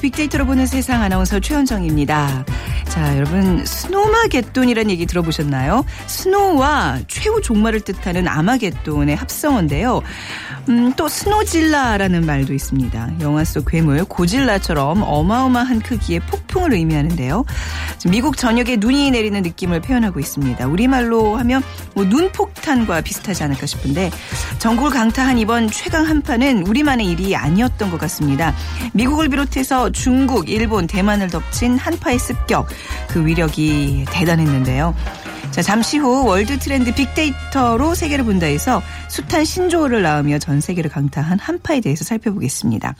빅데이터로 보는 세상 아나운서 최현정입니다. 자, 여러분 Snowmageddon이라는 얘기 들어보셨나요? snow와 최후 종말을 뜻하는 아마겟돈의 합성어인데요. 음, 또 Snowzilla라는 말도 있습니다. 영화 속 괴물 고질라처럼 어마어마한 크기의 폭풍을 의미하는데요. 미국 전역에 눈이 내리는 느낌을 표현하고 있습니다. 우리말로 하면 뭐 눈폭탄과 비슷하지 않을까 싶은데 전국을 강타한 이번 최강 한파는 우리만의 일이 아니었던 것 같습니다. 미국을 비롯해서 중국, 일본, 대만을 덮친 한파의 습격 그 위력이 대단했는데요. 자, 잠시 후 월드 트렌드 빅데이터로 세계를 본다 해서 숱한 신조어를 낳으며 전 세계를 강타한 한파에 대해서 살펴보겠습니다.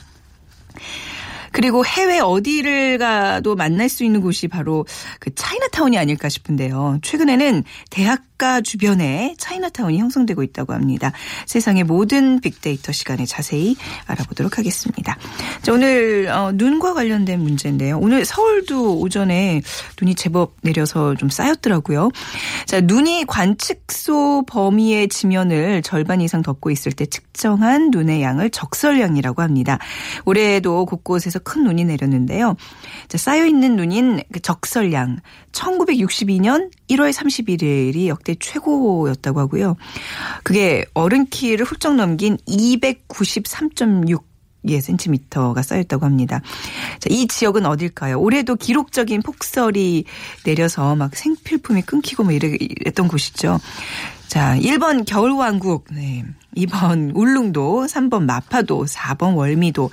그리고 해외 어디를 가도 만날 수 있는 곳이 바로 그 차이나타운이 아닐까 싶은데요. 최근에는 대학가 주변에 차이나타운이 형성되고 있다고 합니다. 세상의 모든 빅데이터 시간에 자세히 알아보도록 하겠습니다. 자, 오늘 어, 눈과 관련된 문제인데요. 오늘 서울도 오전에 눈이 제법 내려서 좀 쌓였더라고요. 자, 눈이 관측소 범위의 지면을 절반 이상 덮고 있을 때 측정한 눈의 양을 적설량이라고 합니다. 올해도 곳곳에서 큰 눈이 내렸는데요. 자, 쌓여있는 눈인 그 적설량 1962년 1월 31일이 역대 최고였다고 하고요. 그게 어른 키를 훌쩍 넘긴 293.6 예, 센티미터가 쌓였다고 합니다. 자, 이 지역은 어딜까요? 올해도 기록적인 폭설이 내려서 막 생필품이 끊기고 뭐 이랬던 곳이죠. 자, 1번 겨울왕국, 네. 2번 울릉도, 3번 마파도, 4번 월미도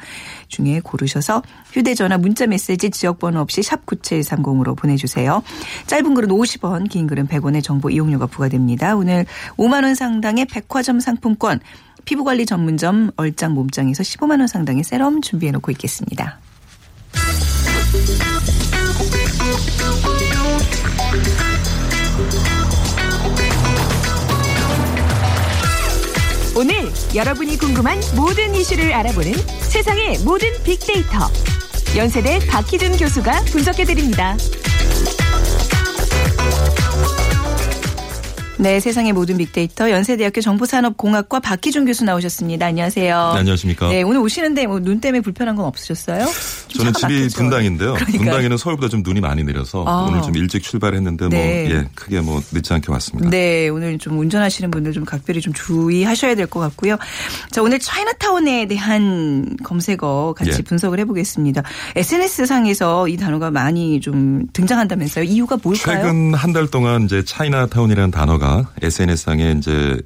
중에 고르셔서 휴대전화 문자메시지 지역번호 없이 샵 9730으로 보내주세요. 짧은 글은 50원, 긴 글은 100원의 정보 이용료가 부과됩니다. 오늘 5만원 상당의 백화점 상품권, 피부관리 전문점 얼짱 몸짱에서 15만 원 상당의 세럼 준비해 놓고 있겠습니다. 오늘 여러분이 궁금한 모든 이슈를 알아보는 세상의 모든 빅데이터. 연세대 박희준 교수가 분석해 드립니다. 네, 세상의 모든 빅데이터 연세대학교 정보산업공학과 박기준 교수 나오셨습니다. 안녕하세요. 네, 안녕하십니까. 네, 오늘 오시는데 뭐 눈 때문에 불편한 건 없으셨어요? 좀 저는 집이 막혔죠? 분당인데요. 그러니까요. 분당에는 서울보다 좀 눈이 많이 내려서 아. 오늘 좀 일찍 출발했는데 네. 뭐 예, 크게 뭐 늦지 않게 왔습니다. 네, 오늘 좀 운전하시는 분들 좀 각별히 좀 주의하셔야 될 것 같고요. 자, 오늘 차이나타운에 대한 검색어 같이 예. 분석을 해보겠습니다. SNS 상에서 이 단어가 많이 좀 등장한다면서요. 이유가 뭘까요? 최근 한 달 동안 이제 차이나타운이라는 단어가 SNS상에 이제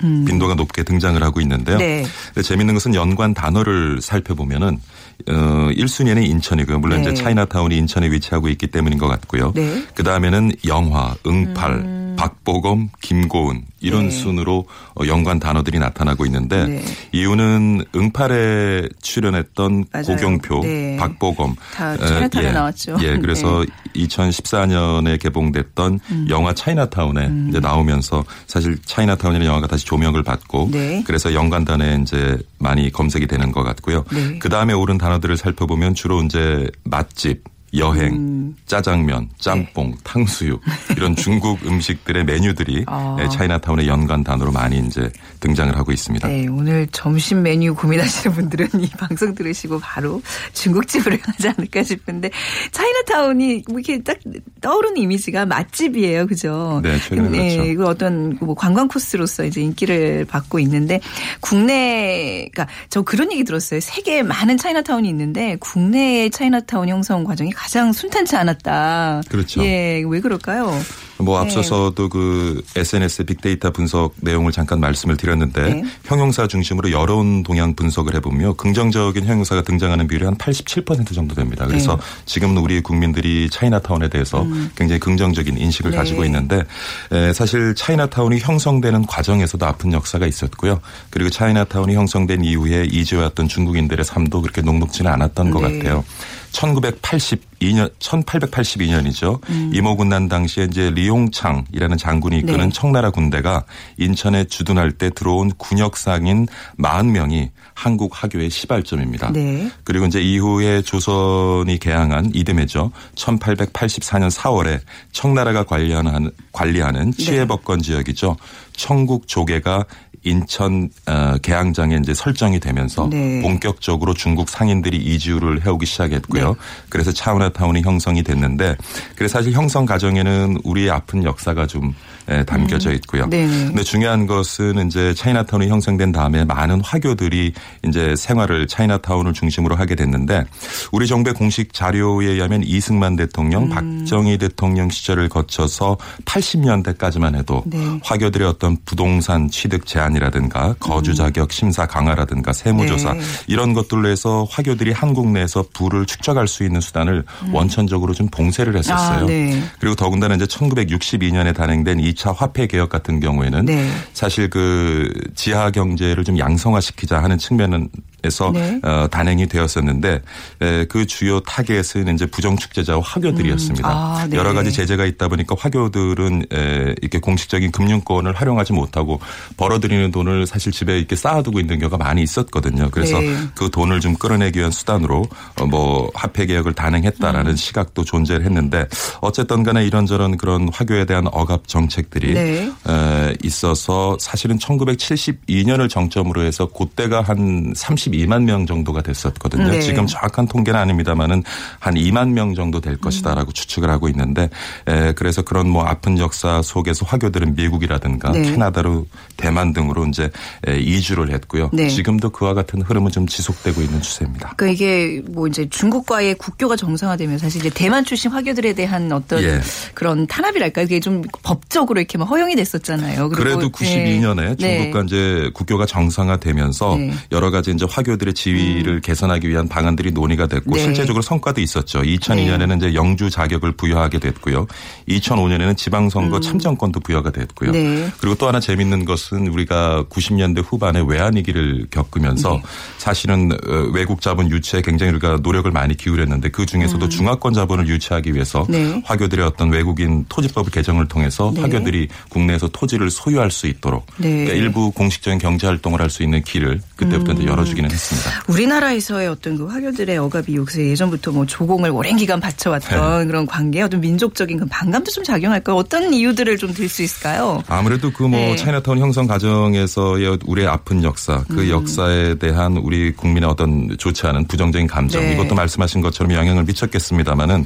빈도가 높게 등장을 하고 있는데요. 음. 네. 근데 재밌는 것은 연관 단어를 살펴보면은 어 1순위는 인천이고요. 물론 네. 이제 차이나타운이 인천에 위치하고 있기 때문인 것 같고요. 네. 그 다음에는 영화, 응팔, 박보검, 김고은 이런 네. 순으로 어, 연관 단어들이 나타나고 있는데 네. 이유는 응팔에 출연했던 맞아요. 고경표, 네. 박보검 다 에, 차이나타운에 예, 나왔죠. 예, 그래서 2014년에 개봉됐던 음. 영화 차이나타운에 이제 나오면서 사실 차이나타운이라는 영화가 다시 조명을 받고 네. 그래서 연관단에 이제 많이 검색이 되는 것 같고요. 네. 그 다음에 오른 단어들을 살펴보면 주로 이제 맛집, 여행, 음. 짜장면, 짬뽕, 탕수육 이런 중국 음식들의 메뉴들이 네. 아. 예, 차이나타운의 연관 단어로 많이 이제 등장을 하고 있습니다. 네, 오늘 점심 메뉴 고민하시는 분들은 이 방송 들으시고 바로 중국집으로 가지 않을까 싶은데 차이나타운이 뭐 이렇게 딱 떠오르는 이미지가 맛집이에요, 그죠? 네, 최근에 네, 그렇죠. 이거 어떤 뭐 관광 코스로서 이제 인기를 받고 있는데 국내, 그러니까 저 그런 얘기 들었어요. 세계에 많은 차이나타운이 있는데 국내의 차이나타운 형성 과정이 가장 순탄치 않았다. 그렇죠. 예, 왜 그럴까요? 뭐 네. 앞서서도 그 SNS 빅데이터 분석 내용을 잠깐 말씀을 드렸는데 네. 형용사 중심으로 여론 동향 분석을 해보면 긍정적인 형용사가 등장하는 비율이 한 87% 정도 됩니다. 그래서 네. 지금은 우리 국민들이 차이나타운에 대해서 굉장히 긍정적인 인식을 음. 네. 가지고 있는데 에, 사실 차이나타운이 형성되는 과정에서도 아픈 역사가 있었고요. 그리고 차이나타운이 형성된 이후에 이주해왔던 중국인들의 삶도 그렇게 녹록지는 않았던 것 네. 같아요. 1982년, 1882년이죠. 음. 이모군난 당시에 이제 리용창이라는 장군이 이끄는 네. 청나라 군대가 인천에 주둔할 때 들어온 군역상인 40명이 한국 하교의 시발점입니다. 네. 그리고 이제 이후에 조선이 개항한 이듬해죠. 1884년 4월에 청나라가 관리하는, 관리하는 네. 치해법권 지역이죠. 청국 조계가 인천 어, 개항장에 이제 설정이 되면서 네. 본격적으로 중국 상인들이 이주를 해오기 시작했고요. 네. 그래서 차우나타운이 형성이 됐는데 그래서 사실 형성 과정에는 우리의 아픈 역사가 좀 에, 담겨져 있고요. 음. 네네. 근데 중요한 것은 이제 차이나타운이 형성된 다음에 많은 화교들이 이제 생활을 차이나타운을 중심으로 하게 됐는데 우리 정부의 공식 자료에 의하면 이승만 대통령, 음. 박정희 대통령 시절을 거쳐서 80년대까지만 해도 네. 화교들의 어떤 부동산 취득 제한이라든가 거주 자격 심사 강화라든가 세무조사 네. 이런 것들로 해서 화교들이 한국 내에서 부를 축적할 수 있는 수단을 원천적으로 좀 봉쇄를 했었어요. 음. 아, 네. 그리고 더군다나 이제 1962년에 단행된 2차 화폐 개혁 같은 경우에는 네. 사실 그 지하 경제를 좀 양성화시키자 하는 측면은 에서 네. 어, 단행이 되었었는데 에, 그 주요 타겟은 이제 부정 축재자와 화교들이었습니다. 음. 아, 네. 여러 가지 제재가 있다 보니까 화교들은 에, 이렇게 공식적인 금융권을 활용하지 못하고 벌어들이는 돈을 사실 집에 이렇게 쌓아두고 있는 경우가 많이 있었거든요. 그래서 네. 그 돈을 좀 끌어내기 위한 수단으로 어, 뭐 화폐 개혁을 단행했다라는 음. 시각도 존재를 했는데 어쨌든 간에 이런저런 그런 화교에 대한 억압 정책 들이 네. 에, 있어서 사실은 1972년을 정점으로 해서 그때가 한 32만 명 정도가 됐었거든요. 네. 지금 정확한 통계는 아닙니다만은 한 2만 명 정도 될 것이다라고 음. 추측을 하고 있는데 에, 그래서 그런 뭐 아픈 역사 속에서 화교들은 미국이라든가 네. 캐나다로 대만 등으로 이제 에, 이주를 했고요. 네. 지금도 그와 같은 흐름은 좀 지속되고 있는 추세입니다. 그러니까 이게 뭐 이제 중국과의 국교가 정상화되면 사실 이제 대만 출신 화교들에 대한 어떤 예. 그런 탄압이랄까요? 그게 좀 법적으로 이렇게 막 허용이 됐었잖아요. 그래도 92년에 네. 중국과 이제 국교가 정상화되면서 네. 여러 가지 이제 화교들의 지위를 개선하기 위한 방안들이 논의가 됐고 네. 실제적으로 성과도 있었죠. 2002년에는 이제 영주 자격을 부여하게 됐고요. 2005년에는 지방선거 참정권도 부여가 됐고요. 음. 네. 그리고 또 하나 재밌는 것은 우리가 90년대 후반에 외환위기를 겪으면서 네. 사실은 어, 외국 자본 유치에 굉장히 우리가 노력을 많이 기울였는데 그 중에서도 중화권 자본을 유치하기 위해서 음. 네. 화교들의 어떤 외국인 토지법 개정을 통해서 네. 화교 들이 국내에서 토지를 소유할 수 있도록 네. 그러니까 일부 공식적인 경제 활동을 할 수 있는 길을 그때부터 음. 이제 열어주기는 했습니다. 우리나라에서의 어떤 그 화교들의 억압이 요새 예전부터 뭐 조공을 오랜 기간 네. 바쳐왔던 그런 관계 어떤 민족적인 그 반감도 좀 작용할까요? 어떤 이유들을 좀 들 수 있을까요? 아무래도 그뭐 네. 차이나타운 형성 과정에서의 우리의 아픈 역사, 음. 그 역사에 대한 우리 국민의 어떤 좋지 않은 부정적인 감정 네. 이것도 말씀하신 것처럼 영향을 미쳤겠습니다마는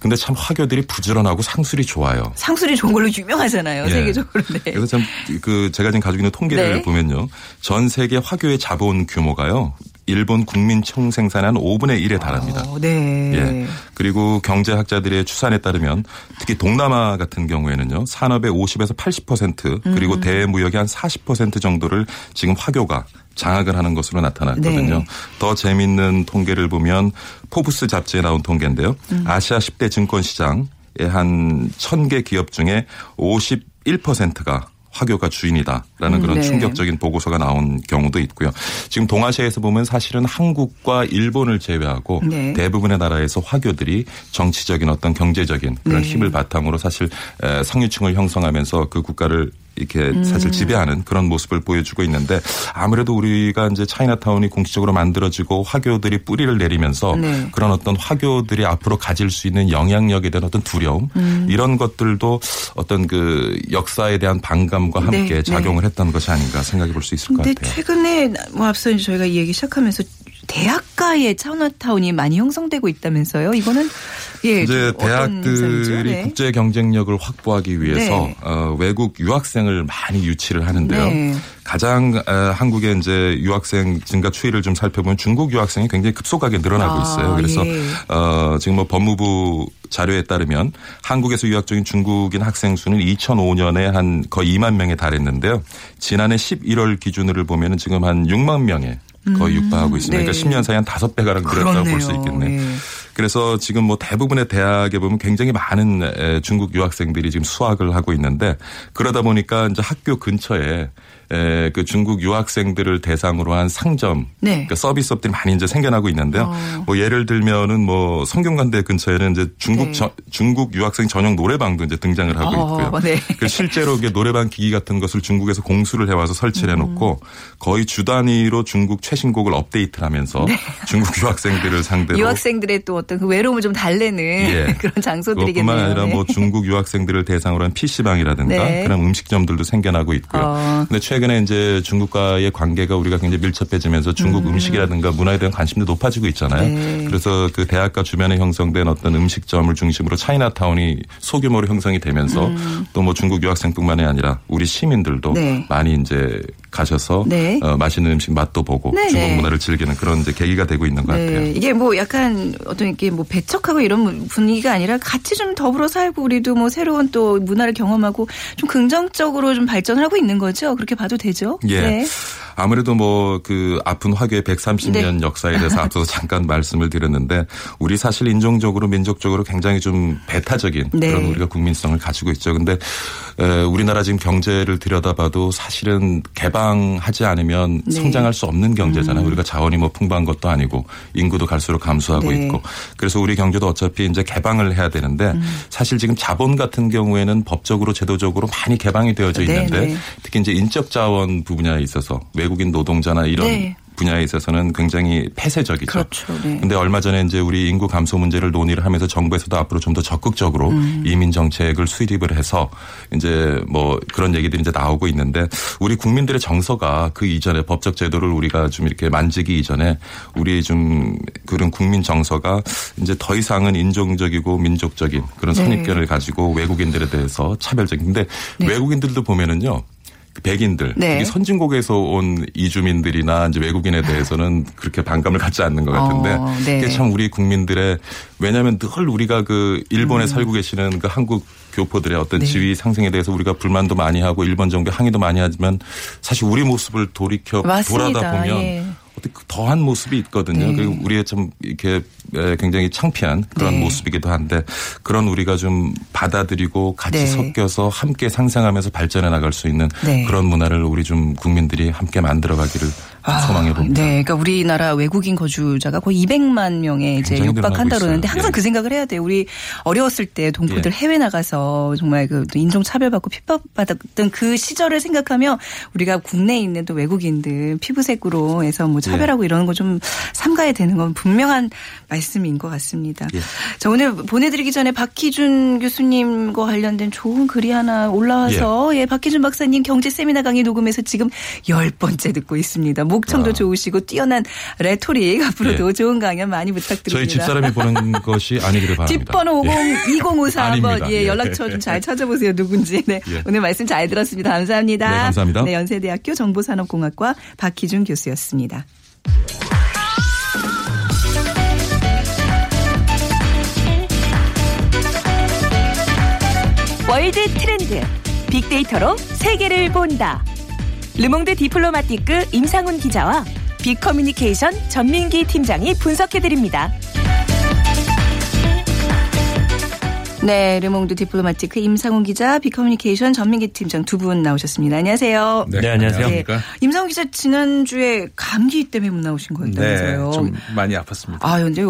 근데 참 화교들이 부지런하고 상술이 좋아요. 상술이 좋은 걸로 유명하잖아요. 예. 세계적으로. 네. 그래서 참 그 제가 지금 가지고 있는 통계를 네. 보면요. 전 세계 화교의 자본 규모가요. 일본 국민 총 생산의 한 5분의 1에 달합니다. 어, 네. 예. 그리고 경제학자들의 추산에 따르면 특히 동남아 같은 경우에는요. 산업의 50에서 80% 그리고 음. 대무역의 한 40% 정도를 지금 화교가 장악을 하는 것으로 나타났거든요. 네. 더 재밌는 통계를 보면 포브스 잡지에 나온 통계인데요. 음. 아시아 10대 증권 시장의 한 1000개 기업 중에 51%가 화교가 주인이다라는 그런 네. 충격적인 보고서가 나온 경우도 있고요. 지금 동아시아에서 보면 사실은 한국과 일본을 제외하고 네. 대부분의 나라에서 화교들이 정치적인 어떤 경제적인 그런 네. 힘을 바탕으로 사실 에, 상류층을 형성하면서 그 국가를 이렇게 음. 사실 지배하는 그런 모습을 보여주고 있는데 아무래도 우리가 이제 차이나타운이 공식적으로 만들어지고 화교들이 뿌리를 내리면서 네. 그런 어떤 화교들이 앞으로 가질 수 있는 영향력에 대한 어떤 두려움 음. 이런 것들도 어떤 그 역사에 대한 반감과 함께 네, 작용을 했던 것이 아닌가 생각해 볼 수 있을 것 근데 같아요. 최근에 뭐 앞서 저희가 이 얘기 시작하면서 대학가의 차이나타운이 많이 형성되고 있다면서요? 이거는 예, 이제? 대학들이 네. 국제 경쟁력을 확보하기 위해서 네. 어, 외국 유학생을 많이 유치를 하는데요. 네. 가장 어, 한국의 이제 유학생 증가 추이를 좀 살펴보면 중국 유학생이 굉장히 급속하게 늘어나고 아, 있어요. 그래서 예. 어, 지금 뭐 법무부 자료에 따르면 한국에서 유학 중인 중국인 학생 수는 2005년에 한 거의 2만 명에 달했는데요. 지난해 11월 기준으로 보면은 지금 한 6만 명에 거의 육박하고 있습니다. 네. 그러니까 10년 사이 한 5배 가량 늘었다고 볼 수. 있겠네요. 예. 그래서 지금 뭐 대부분의 대학에 보면 굉장히 많은 에, 중국 유학생들이 지금 수학을 하고 있는데 그러다 보니까 이제 학교 근처에 에, 그 중국 유학생들을 대상으로 한 상점, 네. 그러니까 서비스업들이 많이 이제 생겨나고 있는데요. 어. 뭐 예를 들면은 뭐 성균관대 근처에는 이제 중국 네. 저- 중국 유학생 전용 노래방도 이제 등장을 하고 어, 있고요. 네. 그 실제로 이게 노래방 기기 같은 것을 중국에서 공수를 해와서 설치를 음. 해놓고 거의 주 단위로 중국 최신곡을 업데이트를 하면서 중국 유학생들을 상대로 네. 유학생들의 또 어떤 그 외로움을 좀 달래는 예. 그런 장소들이겠네요. 그것뿐만 아니라 네. 뭐 중국 유학생들을 대상으로 한 PC방이라든가 네. 그런 음식점들도 생겨나고 있고요. 어. 근데 최근에 이제 중국과의 관계가 우리가 굉장히 밀접해지면서 중국 음. 식이라든가 문화에 대한 관심도 높아지고 있잖아요. 네. 그래서 그 대학가 주변에 형성된 어떤 음식점을 중심으로 차이나타운이 소규모로 형성이 되면서 또뭐 중국 유학생뿐만이 아니라 우리 시민들도 음. 네. 많이 이제 가셔서 네. 어, 맛있는 음식 맛도 보고 네, 중국 네. 문화를 즐기는 그런 이제 계기가 되고 있는 것 같아요. 네, 이게 뭐 약간 어떤 이렇게 뭐 배척하고 이런 분위기가 아니라 같이 좀 더불어 살고 우리도 뭐 새로운 또 문화를 경험하고 좀 긍정적으로 좀 발전을 하고 있는 거죠. 그렇게 봐도 되죠. 예. 네. 아무래도 뭐 그 아픈 화교의 130년 네. 역사에 대해서 앞서서 잠깐 말씀을 드렸는데 우리 사실 인종적으로 민족적으로 굉장히 좀 배타적인 네. 그런 우리가 국민성을 가지고 있죠. 근데 에, 우리나라 지금 경제를 들여다봐도 사실은 개방하지 않으면 네. 성장할 수 없는 경제잖아요. 우리가 자원이 뭐 풍부한 것도 아니고 인구도 갈수록 감소하고 네. 있고 그래서 우리 경제도 어차피 이제 개방을 해야 되는데 음. 사실 지금 자본 같은 경우에는 법적으로 제도적으로 많이 개방이 되어져 네, 있는데 네. 특히 이제 인적 자원 분야에 있어서 외 국인 노동자나 이런 네. 분야에 있어서는 굉장히 폐쇄적이죠. 그렇죠. 네. 근데 얼마 전에 이제 우리 인구 감소 문제를 논의를 하면서 정부에서도 앞으로 좀 더 적극적으로 음. 이민 정책을 수립을 해서 이제 뭐 그런 얘기들이 이제 나오고 있는데 우리 국민들의 정서가 그 이전에 법적 제도를 우리가 좀 이렇게 만지기 이전에 우리 좀 그런 국민 정서가 이제 더 이상은 인종적이고 민족적인 그런 네. 선입견을 가지고 외국인들에 대해서 차별적인 근데 외국인들도 보면은요. 그 백인들, 네. 특히 선진국에서 온 이주민들이나 이제 외국인에 대해서는 그렇게 반감을 갖지 않는 것 같은데 어, 네. 그게 참 우리 국민들의 왜냐하면 늘 우리가 그 일본에 살고 계시는 그 한국 교포들의 어떤 음. 네. 지위 상승에 대해서 우리가 불만도 많이 하고 일본 정부에 항의도 많이 하지만 사실 우리 모습을 돌이켜 맞습니다. 돌아다 보면 예. 어떻게 그 더한 모습이 있거든요. 네. 그리고 우리의 좀 이렇게 에, 굉장히 창피한 그런 네. 모습이기도 한데 그런 우리가 좀 받아들이고 같이 네. 섞여서 함께 상생하면서 발전해 나갈 수 있는 네. 그런 문화를 우리 좀 국민들이 함께 만들어 가기를 소망해 봅니다. 네, 그러니까 우리나라 외국인 거주자가 거의 200만 명에 이제 육박한다 그러는데. 항상 예. 그 생각을 해야 돼요. 우리 어려웠을 때 동포들 예. 해외 나가서 정말 그 인종 차별받고 핍박받았던 그 시절을 생각하며 우리가 국내에 있는 또 외국인들 피부색으로 해서 뭐 차별하고 예. 이러는 거 좀 삼가야 되는 건 분명한 말씀인 것 같습니다. 예. 자, 오늘 보내드리기 전에 박희준 교수님과 관련된 좋은 글이 하나 올라와서 예, 박희준 박사님 경제 세미나 강의 녹음해서 지금 열 번째 듣고 있습니다. 목청도 아. 좋으시고 뛰어난 레토릭 앞으로도 예. 좋은 강연 많이 부탁드립니다. 저희 집사람이 보는 것이 아니기를 바랍니다. 뒷번호 50, 예. 2054 한번. 예, 예. 연락처 좀 잘 찾아보세요. 누군지. 네. 예. 오늘 말씀 잘 들었습니다. 감사합니다. 네, 감사합니다. 네, 연세대학교 정보산업공학과 박희준 교수였습니다. 월드 트렌드 빅데이터로 세계를 본다. 르몽드 디플로마티크 임상훈 기자와 빅커뮤니케이션 전민기 팀장이 분석해드립니다. 네, 르몽드 디플로마티크 임상훈 기자, 빅커뮤니케이션 전민기 팀장 두 분 나오셨습니다. 안녕하세요. 네, 안녕하세요. 네, 임상훈 기자 지난주에 감기 때문에 못 나오신 거였다면서요. 네, 좀 많이 아팠습니다. 아, 근데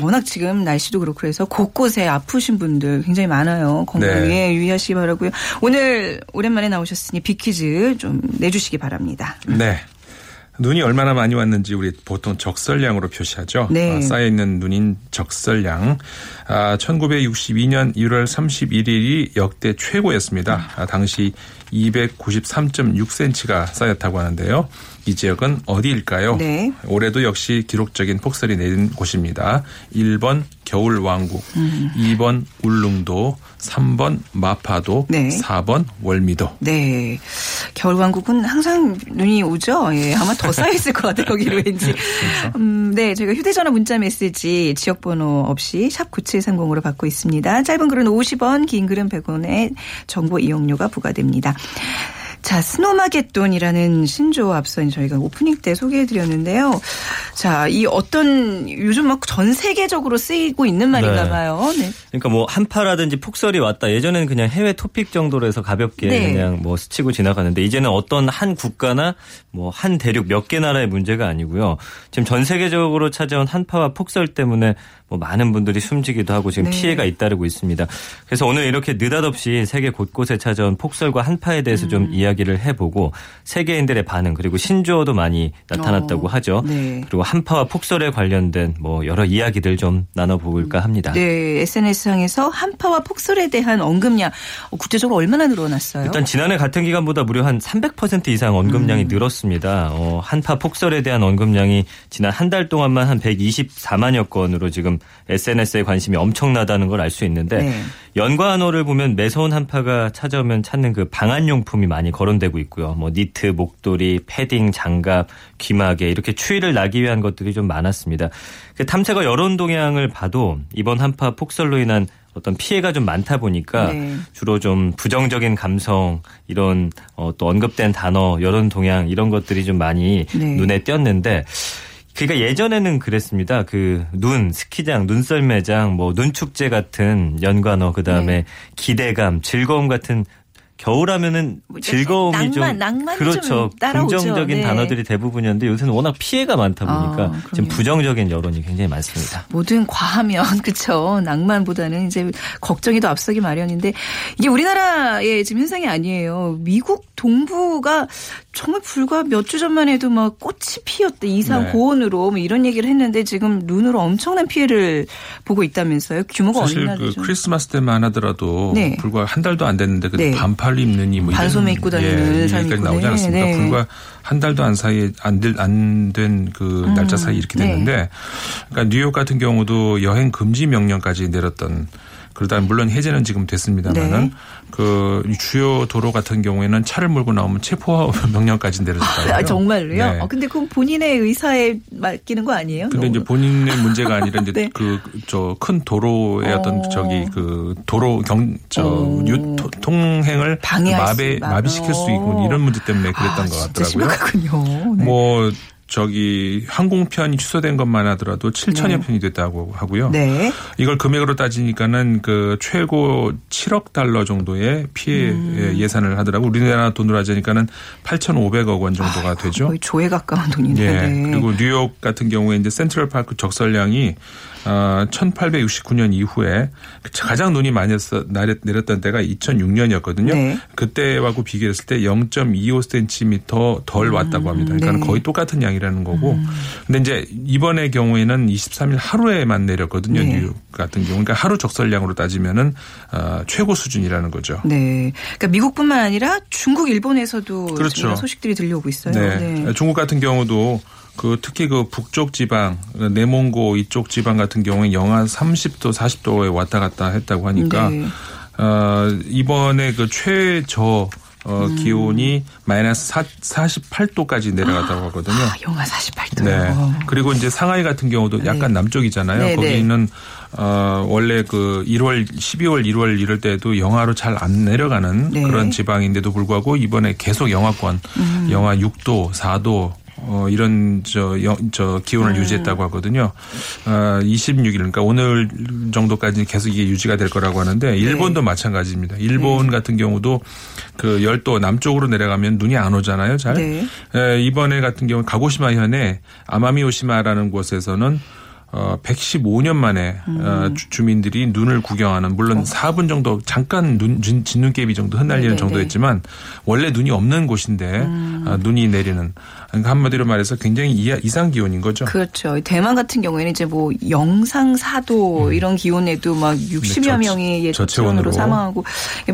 워낙 지금 날씨도 그렇고 해서 곳곳에 아프신 분들 굉장히 많아요. 건강에 네. 유의하시기 바라고요. 오늘 오랜만에 나오셨으니 빅퀴즈 좀 내주시기 바랍니다. 네. 눈이 얼마나 많이 왔는지 우리 보통 적설량으로 표시하죠. 네. 아, 쌓여있는 눈인 적설량. 아, 1962년 1월 31일이 역대 최고였습니다. 아, 당시 293.6cm가 쌓였다고 하는데요. 이 지역은 어디일까요? 네. 올해도 역시 기록적인 폭설이 내린 곳입니다. 1번 겨울왕국, 음. 2번 울릉도, 3번 마파도, 네. 4번 월미도. 네. 겨울왕국은 항상 눈이 오죠? 예. 아마 더 쌓여있을 것 같아요. 거기로 왠지. 음, 네. 저희가 휴대전화 문자 메시지 지역번호 없이 샵9730으로 받고 있습니다. 짧은 글은 50원, 긴 글은 100원의 정보 이용료가 부과됩니다. 자, Snowmageddon이라는 신조어 앞서 저희가 오프닝 때 소개해드렸는데요. 자, 이 어떤 요즘 막 전 세계적으로 쓰이고 있는 말인가 네. 봐요. 네. 그러니까 뭐 한파라든지 폭설이 왔다. 예전에는 그냥 해외 토픽 정도로 해서 가볍게 네. 그냥 뭐 스치고 지나가는데 이제는 어떤 한 국가나 뭐 한 대륙 몇 개 나라의 문제가 아니고요. 지금 전 세계적으로 찾아온 한파와 폭설 때문에 뭐 많은 분들이 숨지기도 하고 지금 네. 피해가 잇따르고 있습니다. 그래서 오늘 이렇게 느닷없이 세계 곳곳에 찾아온 폭설과 한파에 대해서 음. 좀 이야기를 해보고 세계인들의 반응 그리고 신조어도 많이 나타났다고 어, 하죠. 네. 그리고 한파와 폭설에 관련된 뭐 여러 이야기들 좀 나눠볼까 합니다. 네, SNS상에서 한파와 폭설에 대한 언급량 어, 구체적으로 얼마나 늘어났어요? 일단 지난해 같은 기간보다 무려 한 300% 이상 언급량이 음. 늘었습니다. 어, 한파 폭설에 대한 언급량이 지난 한 달 동안만 한 124만여 건으로 지금 SNS에 관심이 엄청나다는 걸 알 수 있는데 네. 연관어를 보면 매서운 한파가 찾아오면 찾는 그 방한용품이 많이 거론되고 있고요. 뭐 니트, 목도리, 패딩, 장갑, 귀마개 이렇게 추위를 나기 위한 것들이 좀 많았습니다. 그 탐색어 여론 동향을 봐도 이번 한파 폭설로 인한 어떤 피해가 좀 많다 보니까 네. 주로 좀 부정적인 감성 이런 어, 또 언급된 단어 여론 동향 이런 것들이 좀 많이 네. 눈에 띄었는데 그러니까 예전에는 그랬습니다. 그 눈, 스키장, 눈썰매장, 뭐 눈축제 같은 연관어, 그 다음에 네. 기대감, 즐거움 같은 겨울하면은 뭐 즐거움이 낭만, 좀 낭만이 그렇죠. 좀 따라오죠. 긍정적인 네. 단어들이 대부분이었는데 요새는 워낙 피해가 많다 보니까 아, 지금. 부정적인 여론이 굉장히 많습니다. 뭐든 과하면 그쵸 낭만보다는 이제 걱정이 더 앞서기 마련인데 이게 우리나라의 지금 현상이 아니에요. 미국 동부가 정말 불과 몇 주 전만 해도 막 꽃이 피었대 이상 네. 고온으로 뭐 이런 얘기를 했는데 지금 눈으로 엄청난 피해를 보고 있다면서요. 규모가 사실 얼마나 그 되죠? 크리스마스 때만 하더라도 네. 불과 한 달도 안 됐는데 그 네. 반팔 입느니 뭐 반소매 입고 다니는 예, 사람이. 나오지 네, 않았습니까? 네. 불과 한 달도 안 사이에 안된 그 날짜 사이 이렇게 네. 됐는데 그러니까 뉴욕 같은 경우도 여행 금지 명령까지 내렸던 그러다 물론 해제는 지금 됐습니다만은 네. 그 주요 도로 같은 경우에는 차를 몰고 나오면 체포 명령까지 내려졌다고요. 아, 정말로요? 네. 어, 근데 그건 본인의 의사에 맡기는 거 아니에요? 근데 이제 너무. 본인의 문제가 아니라 이제 네. 그저 큰 도로의 어. 어떤 저기 그 도로 경저 어. 통행을 방해할 마비 수- 마비시킬 수 있고 이런 문제 때문에 그랬던 아, 것 같더라고요. 심각하군요. 네. 뭐 저기 항공편이 취소된 것만 하더라도 7천여 네. 편이 됐다고 하고요. 네. 이걸 금액으로 따지니까는 그 최고 7억 달러 정도의 피해 음. 예산을 하더라고. 우리나라 돈으로 하자니까는 8,500억 원 정도가 되죠. 거의 조에 가까운 돈이네요. 예. 네. 그리고 뉴욕 같은 경우에 이제 센트럴 파크 적설량이 어, 1869년 이후에 가장 눈이 많이 내렸- 내렸던 때가 2006년이었거든요. 네. 그때하고 비교했을 때 0.25cm 덜 왔다고 합니다. 그러니까 네. 음. 거의 똑같은 양이라는 거고. 근데 이제 이번의 경우에는 23일 하루에만 내렸거든요. 네. 뉴욕 같은 경우. 그러니까 하루 적설량으로 따지면은 어, 최고 수준이라는 거죠. 네. 그러니까 미국뿐만 아니라 중국, 일본에서도 그렇죠. 소식들이 들려오고 있어요. 네. 중국 같은 경우도 그 특히 그 북쪽 지방, 내몽고 이쪽 지방 같은 경우에 영하 30도, 40도에 왔다 갔다 했다고 하니까 네. 어, 이번에 그 최저 어, 음. 기온이 마이너스 48도까지 내려갔다고 하거든요. 아, 영하 48도요. 네. 그리고 이제 상하이 같은 경우도 약간 남쪽이잖아요. 네, 네. 거기는 어 원래 그 1월, 12월, 1월 이럴 때도 영하로 잘 안 내려가는 네. 그런 지방인데도 불구하고 이번에 계속 영하권, 음. 영하 6도, 4도 어, 이런, 저, 영, 저, 기온을 음. 유지했다고 하거든요. 어, 26일, 그러니까 오늘 정도까지 계속 이게 유지가 될 거라고 하는데, 네. 일본도 마찬가지입니다. 일본 같은 경우도 그 열도 남쪽으로 내려가면 눈이 안 오잖아요, 잘. 네. 에, 이번에 같은 경우 가고시마 현에 아마미오시마라는 곳에서는 어 115년 만에 어, 주- 주민들이 눈을 구경하는 물론 4분 정도 잠깐 눈 진- 진눈깨비 정도 흩날리는 네네네. 정도였지만 원래 눈이 없는 곳인데 어, 눈이 내리는 그러니까 한마디로 말해서 굉장히 이- 이상 기온인 거죠. 그렇죠. 대만 같은 경우에는 이제 뭐 영상 4도 이런 기온에도 막 60여 음. 네, 저- 명이 예, 저체온으로. 사망하고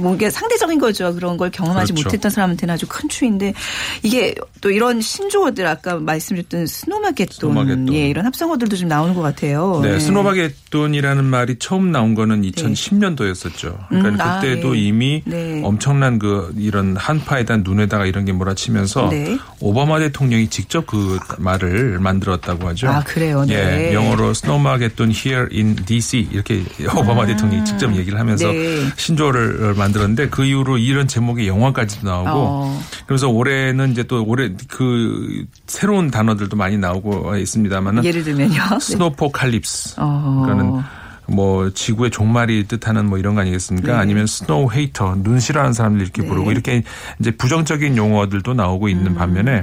뭐 이게 상대적인 거죠. 그런 걸 경험하지 그렇죠. 못했던 사람한테는 아주 큰 추위인데 이게 또 이런 신조어들 아까 말씀드렸던 Snowmageddon, Snowmageddon. 예, 이런 합성어들도 좀 나오는 것 같아요. 네, 예. Snowmageddon이라는 말이 처음 나온 거는 2010년도였었죠. 그러니까 음, 아, 그때도 네. 이미 네. 엄청난 그 이런 한파에다 눈에다가 이런 게 몰아치면서 네. 오바마 대통령 이 직접 그 말을 만들었다고 하죠. 아, 그래요? 네. 예, 영어로 Snowmageddon here in DC 이렇게 오바마 대통령이 직접 얘기를 하면서 아. 네. 신조어를 만들었는데 그 이후로 이런 제목의 영화까지도 나오고 어. 그래서 올해는 이제 또 올해 그 새로운 단어들도 많이 나오고 있습니다만은 예를 들면요. 네. Snowpocalypse. 어. 그러니까는 뭐 지구의 종말이 뜻하는 뭐 이런 거 아니겠습니까? 네. 아니면 snow hater, 눈 싫어하는 사람들 이렇게 부르고 이렇게 이제 부정적인 용어들도 나오고 음. 있는 반면에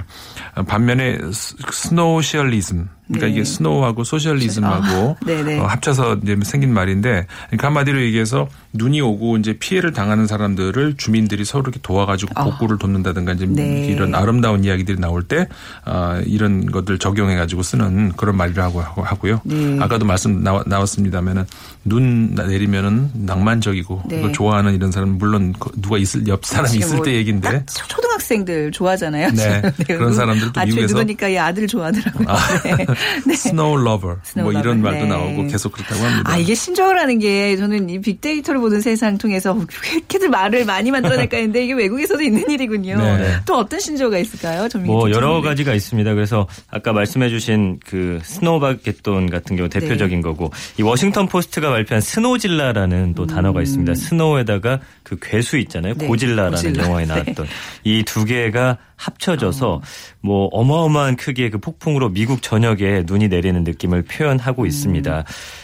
반면에 s- snowcialism 그러니까 네. 이게 snow하고 socialism하고 아. 어, 합쳐서 이제 생긴 말인데 그러니까 한마디로 얘기해서 눈이 오고 이제 피해를 당하는 사람들을 주민들이 서로 이렇게 도와가지고 복구를 돕는다든가 이제 아. 네. 이런 아름다운 이야기들이 나올 때 아, 이런 것들 적용해가지고 쓰는 그런 말이라고 하고- 하고요. 네. 아까도 말씀 나왔, 나왔습니다면은 눈 내리면은 낭만적이고 네. 좋아하는 이런 사람 은 물론 그 누가 있을 옆 사람이 있을 뭐 때 얘긴데 초- 초등학생들 좋아하잖아요. 네. 그런 사람들 도 아침에 미국에서 누우니까 이 아들을 좋아하더라고요. 네. 네. 스노우 러버 스노우 뭐 이런 러버, 말도 네. 나오고 계속 그렇다고 합니다. 아, 이게 신조어라는 게 저는 이 빅데이터로 보는 세상 통해서 이렇게들 말을 많이 만들어낼까 했는데 이게 외국에서도 있는 일이군요. 네. 또 어떤 신조어가 있을까요? 뭐 여러. 가지가 있습니다. 그래서 아까 말씀해주신 그 Snowmageddon 같은 경우 네. 대표적인 거고 이 워싱턴 포스트가 발표한 Snowzilla라는 또 단어가 있습니다. snow에다가 그 괴수 있잖아요. 음. 네, 고질라라는 고질라. 영화에 네. 나왔던 이 두 개가 합쳐져서 뭐 어마어마한 크기의 그 폭풍으로 미국 전역에 눈이 내리는 느낌을 표현하고 음. 있습니다.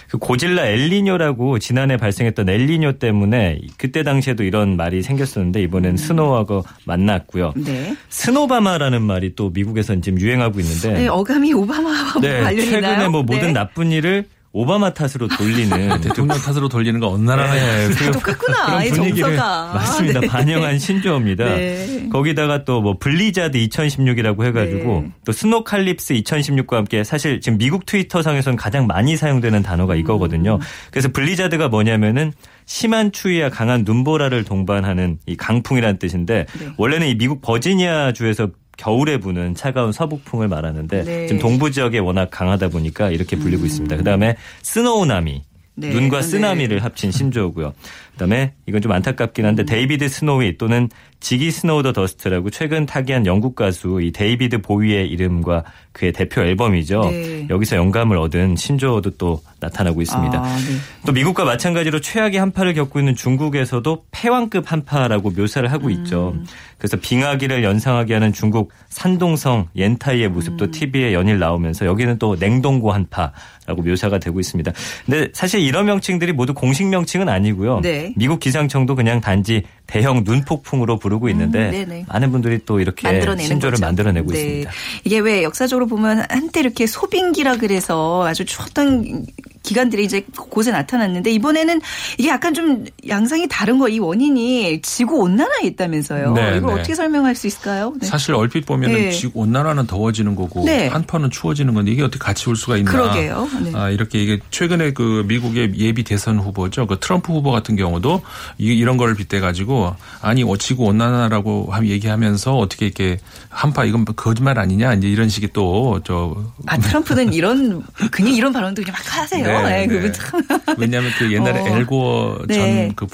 그 고질라 엘리뇨라고 지난해 발생했던 엘리뇨 때문에 그때 당시에도 이런 말이 생겼었는데 이번엔 snow하고 만났고요. 음. 네. Snowbama라는 말이 또 미국에서는 지금 유행하고 있는데 네, 어감이 오바마와 뭐 네, 관련이? 최근에 뭐 모든 네. 나쁜 일을 오바마 탓으로 돌리는 대통령 탓으로 돌리는 거 어느 나라나 네, 그- 똑같구나. 이 그런 분위기를 정서가. 맞습니다. 네. 반영한 신조어입니다. 네. 거기다가 또 뭐 블리자드 2016이라고 해가지고 네. 또 Snowcalypse 2016과 함께 사실 지금 미국 트위터 상에서는 가장 많이 사용되는 단어가 이거거든요. 그래서 블리자드가 뭐냐면은 심한 추위와 강한 눈보라를 동반하는 이 강풍이라는 뜻인데 네. 원래는 이 미국 버지니아 주에서 겨울에 부는 차가운 서북풍을 말하는데 네. 음. 지금 동부 지역에 워낙 강하다 보니까 이렇게 불리고 있습니다. 그다음에 Snownami 네. 눈과 네. 쓰나미를 합친 신조어고요. 그다음에 이건 좀 안타깝긴 한데 David Snowie 또는 Ziggy Snow the Dust라고 최근 타계한 영국 가수 이 데이비드 보위의 이름과 그의 대표 앨범이죠. 네. 여기서 영감을 얻은 신조어도 또 나타나고 있습니다. 아, 네. 또 미국과 마찬가지로 최악의 한파를 겪고 있는 중국에서도 패왕급 한파라고 묘사를 하고 있죠. 그래서 빙하기를 연상하게 하는 중국 산동성 옌타이의 모습도 TV에 연일 나오면서 여기는 또 냉동고 한파라고 묘사가 되고 있습니다. 근데 사실 이런 명칭들이 모두 공식 명칭은 아니고요. 네. 미국 기상청도 그냥 단지 대형 눈폭풍으로 부르고 있는데 음. 많은 분들이 또 이렇게 신조를 거죠. 만들어내고 네. 있습니다. 이게 왜 역사적으로 보면 한때 이렇게 소빙기라 그래서 아주 추웠던 기간들이 이제 곳에 나타났는데 이번에는 이게 약간 좀 양상이 다른 거 이 원인이 지구 온난화에 있다면서요. 네, 이걸 네. 어떻게 설명할 수 있을까요? 네. 사실 얼핏 보면은 네. 지구 온난화는 더워지는 거고 네. 한파는 추워지는 건데 이게 어떻게 같이 올 수가 있나? 그러게요. 네. 아, 이렇게 이게 최근에 그 미국의 예비 대선 후보죠. 그 트럼프 후보 같은 경우도 이- 거를 빗대 가지고 아니 어, 지구 온난화라고 함- 얘기하면서 어떻게 이렇게 한파 이건 거짓말 아니냐 이제 이런 식의 또저 아 트럼프는 이런 그냥 이런 발언도 그냥 막 하세요. 네, 그분 참. 왜냐하면 그 옛날에 어. 엘고어 네. 전그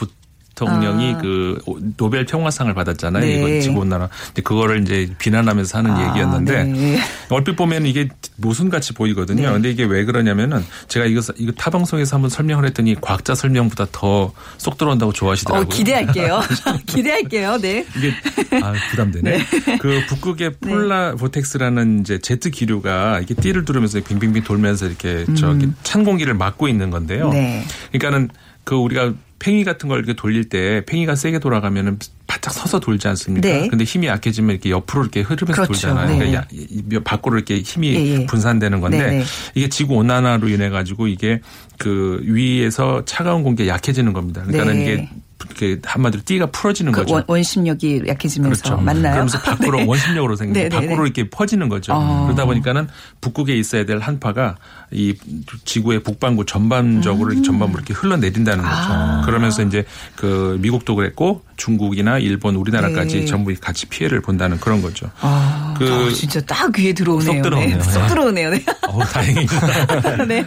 부통령이 아. 그 노벨 평화상을 받았잖아요. 네. 이번 지구 온난화. 근데 그거를 이제 비난하면서 하는 아, 얘기였는데 네. 얼핏 보면 이게 모순같이 보이거든요. 네. 근데 이게 왜 그러냐면은 제가 이거 이거 타 방송에서 한번 설명을 했더니 과학자 설명보다 더 쏙 들어온다고 좋아하시더라고요. 어, 기대할게요. 기대할게요. 네. 이게 아 부담되네. 그 북극의 폴라 보텍스라는 이제 제트 기류가 이렇게 띠를 두르면서 빙빙빙 돌면서 이렇게 저기 찬 공기를 막고 있는 건데요. 음. 네. 그러니까는 그 우리가 팽이 같은 걸 이렇게 돌릴 때 팽이가 세게 돌아가면은 바짝 서서 돌지 않습니까? 네. 근데 힘이 약해지면 이렇게 옆으로 이렇게 흐르면서 그렇죠. 돌잖아요. 네. 그러니까 밖으로 이렇게 힘이 예, 예. 분산되는 건데 네, 네. 이게 지구 온난화로 인해 가지고 이게 그 위에서 차가운 공기가 약해지는 겁니다. 그러니까는 네. 이게 이렇게 한마디로 띠가 풀어지는 그 거죠. 원, 원심력이 약해지면서 그렇죠. 맞나요? 그러면서 밖으로 네. 원심력으로 생겨 네, 네, 밖으로 네. 이렇게 퍼지는 거죠. 어. 그러다 보니까는 북극에 있어야 될 한파가 이 지구의 북반구 전반적으로 이렇게 전반부로 이렇게 흘러내린다는 거죠. 아. 그러면서 이제 그 미국도 그랬고 중국이나 일본, 우리나라까지 네. 전부 같이 피해를 본다는 그런 거죠. 아, 그- 아, 진짜 딱 귀에 들어오네요. 쏙 들어오네요. 네. 쏙 들어오네요. 네. 어우, 다행입니다. 네.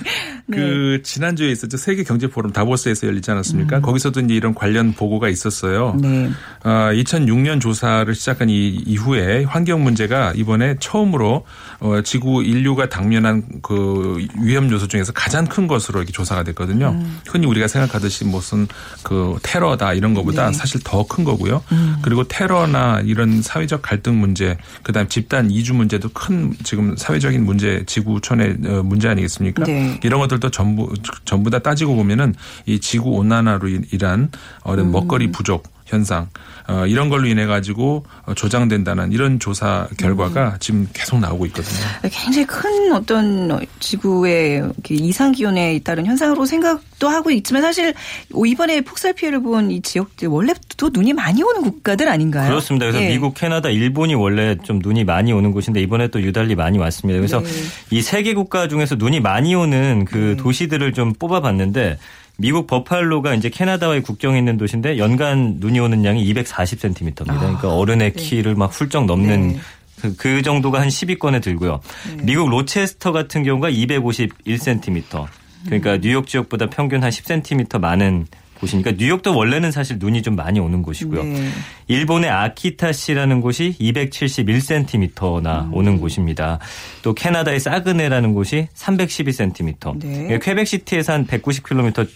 그 지난주에 있었죠 세계 경제 포럼 다보스에서 열리지 않았습니까? 거기서도 이제 이런 관련 보고가 있었어요. 네. 아, 2006년 조사를 시작한 이 이후에 환경 문제가 이번에 처음으로 어, 지구 인류가 당면한 그 위험 요소 중에서 가장 큰 것으로 이렇게 조사가 됐거든요. 음. 흔히 우리가 생각하듯이 무슨 그 테러다 이런 것보다 네. 사실 더 큰 거고요. 음. 그리고 테러나 이런 사회적 갈등 문제, 그다음 집단 이주 문제도 큰 지금 사회적인 문제, 지구촌의 어, 문제 아니겠습니까? 네. 이런 것들도 전부 전부 다 따지고 보면은 이 지구 온난화로 인한 어떤 먹거리 부족 현상 어, 이런 걸로 인해 가지고 어, 조장된다는 이런 조사 결과가 지금 계속 나오고 있거든요. 굉장히 큰 어떤 지구의 이상 기온에 따른 현상으로 생각도 하고 있지만 사실 이번에 폭설 피해를 본 이 지역들 원래도 눈이 많이 오는 국가들 아닌가요? 그렇습니다. 그래서 예. 미국, 캐나다, 일본이 원래 좀 눈이 많이 오는 곳인데 이번에 또 유달리 많이 왔습니다. 그래서 네. 이세 개 국가 중에서 눈이 많이 오는 그 도시들을 좀 뽑아봤는데 미국 버팔로가 이제 캐나다와의 국경에 있는 도시인데 연간 눈이 오는 양이 240cm입니다. 그러니까 어른의 키를 막 훌쩍 넘는 네. 그, 그 정도가 한 10위권에 들고요. 미국 로체스터 같은 경우가 251cm. 그러니까 뉴욕 지역보다 평균 한 10cm 많은 곳이니까 뉴욕도 원래는 사실 눈이 좀 많이 오는 곳이고요. 네. 일본의 아키타시라는 곳이 271cm나 음. 오는 곳입니다. 또 캐나다의 사그네라는 곳이 312cm. 네. 퀘벡시티에서 한 190km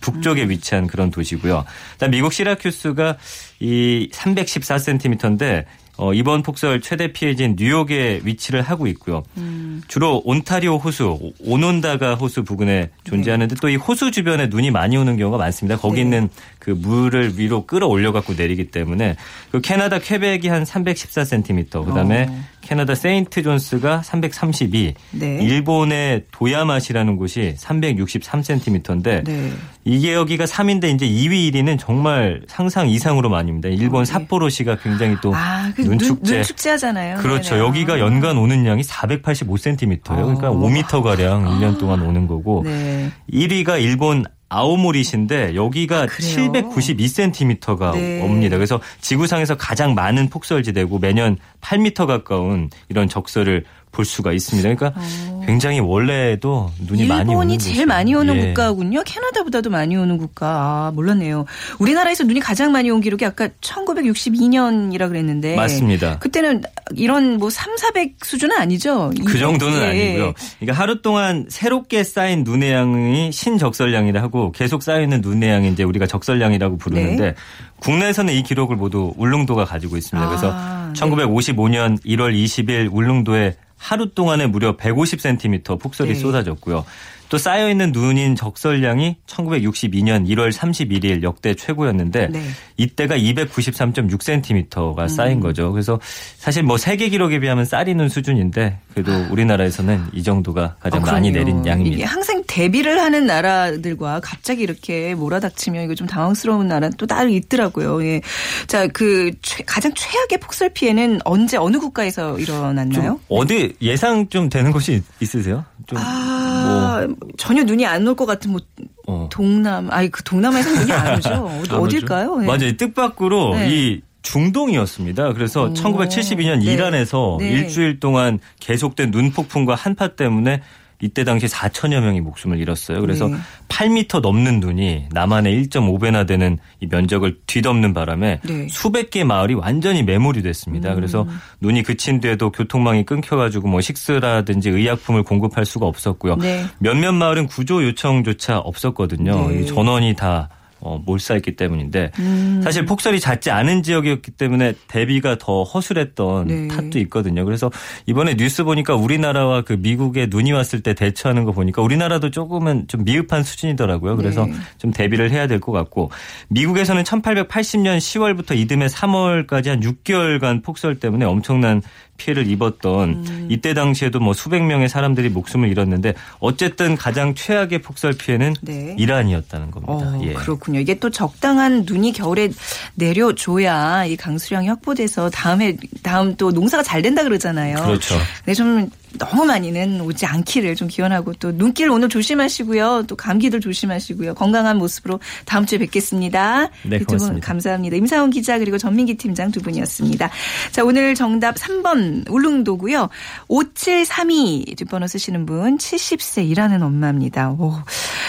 북쪽에 음. 위치한 그런 도시고요. 그다음 미국 시라큐스가 이 314cm인데 어, 이번 폭설 최대 피해지인 뉴욕에 위치를 하고 있고요. 음. 주로 온타리오 호수, 오논다가 호수 부근에 존재하는데 또이 호수 주변에 눈이 많이 오는 경우가 많습니다. 거기 네. 있는 그 물을 위로 끌어올려 갖고 내리기 때문에 그 캐나다 퀘벡이 한 314cm, 그다음에 어. 캐나다 세인트 존스가 332, 네. 일본의 도야마시라는 곳이 363cm인데 네. 이게 여기가 3인데 이제 2위 1위는 정말 상상 이상으로 많이입니다. 일본 어, 네. 삿포로시가 굉장히 또 아, 그 눈, 눈축제. 눈 축제 하잖아요. 그렇죠. 네네. 여기가 아. 연간 오는 양이 485cm예요. 그러니까 어. 5m 가량 1년 동안 오는 거고 네. 1위가 일본 아오모리시인데 여기가 그래요? 792cm가 네. 옵니다. 그래서 지구상에서 가장 많은 폭설지대고 매년 8m 가까운 이런 적설을 볼 수가 있습니다. 그러니까 굉장히 원래도 눈이 많이 오는 일본이 제일 곳이에요. 많이 오는 예. 국가군요. 캐나다보다도 많이 오는 국가. 아, 몰랐네요. 우리나라에서 눈이 가장 많이 온 기록이 아까 1962년이라 그랬는데. 맞습니다. 그때는 이런 뭐 3, 400 수준은 아니죠? 그 정도는 예. 아니고요. 그러니까 하루 동안 새롭게 쌓인 눈의 양이 신적설량이라 하고 계속 쌓이는 눈의 양이 이제 우리가 적설량이라고 부르는데 네. 국내에서는 이 기록을 모두 울릉도가 가지고 있습니다. 그래서 아, 네. 1955년 1월 20일 울릉도에 하루 동안에 무려 150cm 폭설이 네. 쏟아졌고요. 또 쌓여있는 눈인 적설량이 1962년 1월 31일 역대 최고였는데 네. 이때가 293.6cm가 쌓인 거죠. 그래서 사실 뭐 세계 기록에 비하면 쌀이는 수준인데 그래도 우리나라에서는 이 정도가 가장 어, 많이. 내린 이게 양입니다. 항상 대비를 하는 나라들과 갑자기 이렇게 몰아닥치면 이거 좀 당황스러운 나라는 또 따로 있더라고요. 예. 자, 그 최- 가장 최악의 폭설 피해는 언제 어느 국가에서 일어났나요? 좀 어디 예상 좀 되는 곳이 있으세요? 좀 아, 전혀 눈이 안 올 것 같은 뭐 어. 동남, 아니 그 동남아에서 눈이 안 오죠. 어디, 안. 어딜까요? 네. 맞아요. 뜻밖으로 네. 이 중동이었습니다. 그래서 오. 1972년 네. 이란에서 네. 일주일 동안 계속된 눈 폭풍과 한파 때문에 이때 당시 4천여 명이 목숨을 잃었어요. 그래서 네. 8미터 넘는 눈이 남한의 1.5배나 되는 이 면적을 뒤덮는 바람에 네. 음. 수백 개 마을이 완전히 매몰이 됐습니다. 그래서 눈이 그친 뒤에도 교통망이 끊겨가지고 뭐 식수라든지 의약품을 공급할 수가 없었고요. 네. 몇몇 마을은 구조 요청조차 없었거든요. 네. 이 전원이 다 어, 몰살했기 때문인데 음. 사실 폭설이 잦지 않은 지역이었기 때문에 대비가 더 허술했던 네. 탓도 있거든요. 그래서 이번에 뉴스 보니까 우리나라와 그 미국에 눈이 왔을 때 대처하는 거 보니까 우리나라도 조금은 좀 미흡한 수준이더라고요. 그래서 네. 좀 대비를 해야 될 것 같고 미국에서는 1880년 10월부터 이듬해 3월까지 한 6개월간 폭설 때문에 엄청난 피해를 입었던 음. 이때 당시에도 뭐 수백 명의 사람들이 목숨을 잃었는데 어쨌든 가장 최악의 폭설 피해는 네. 이란이었다는 겁니다. 어, 예. 그렇군요. 이게 또 적당한 눈이 겨울에 내려줘야 이 강수량이 확보돼서 다음에 다음 또 농사가 잘 된다 그러잖아요. 그렇죠. 근데 좀 너무 많이는 오지 않기를 좀 기원하고 또 눈길 오늘 조심하시고요. 또 감기들 조심하시고요. 건강한 모습으로 다음 주에 뵙겠습니다. 네, 두분. 감사합니다. 임상훈 기자 그리고 전민기 팀장 두 분이었습니다. 자, 오늘 정답 3번 울릉도고요. 5732 뒷번호 쓰시는 분 70세 일하는 엄마입니다. 오,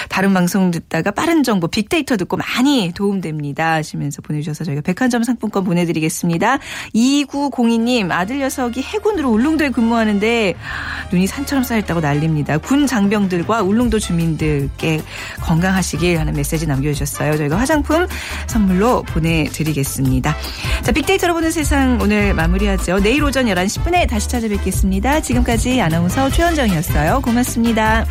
다른 방송 듣다가 빠른 정보 빅데이터 듣고 많이 도움됩니다 하시면서 보내주셔서 저희가 백화점 상품권 보내드리겠습니다. 2902님 아들 녀석이 해군으로 울릉도에 근무하는데 눈이 산처럼 쌓였다고 난립니다. 군 장병들과 울릉도 주민들께 건강하시길 하는 메시지 남겨주셨어요. 저희가 화장품 선물로 보내드리겠습니다. 자, 빅데이터로 보는 세상 오늘 마무리하죠. 내일 오전 11시 10분에 다시 찾아뵙겠습니다. 지금까지 아나운서 최현정이었어요. 고맙습니다.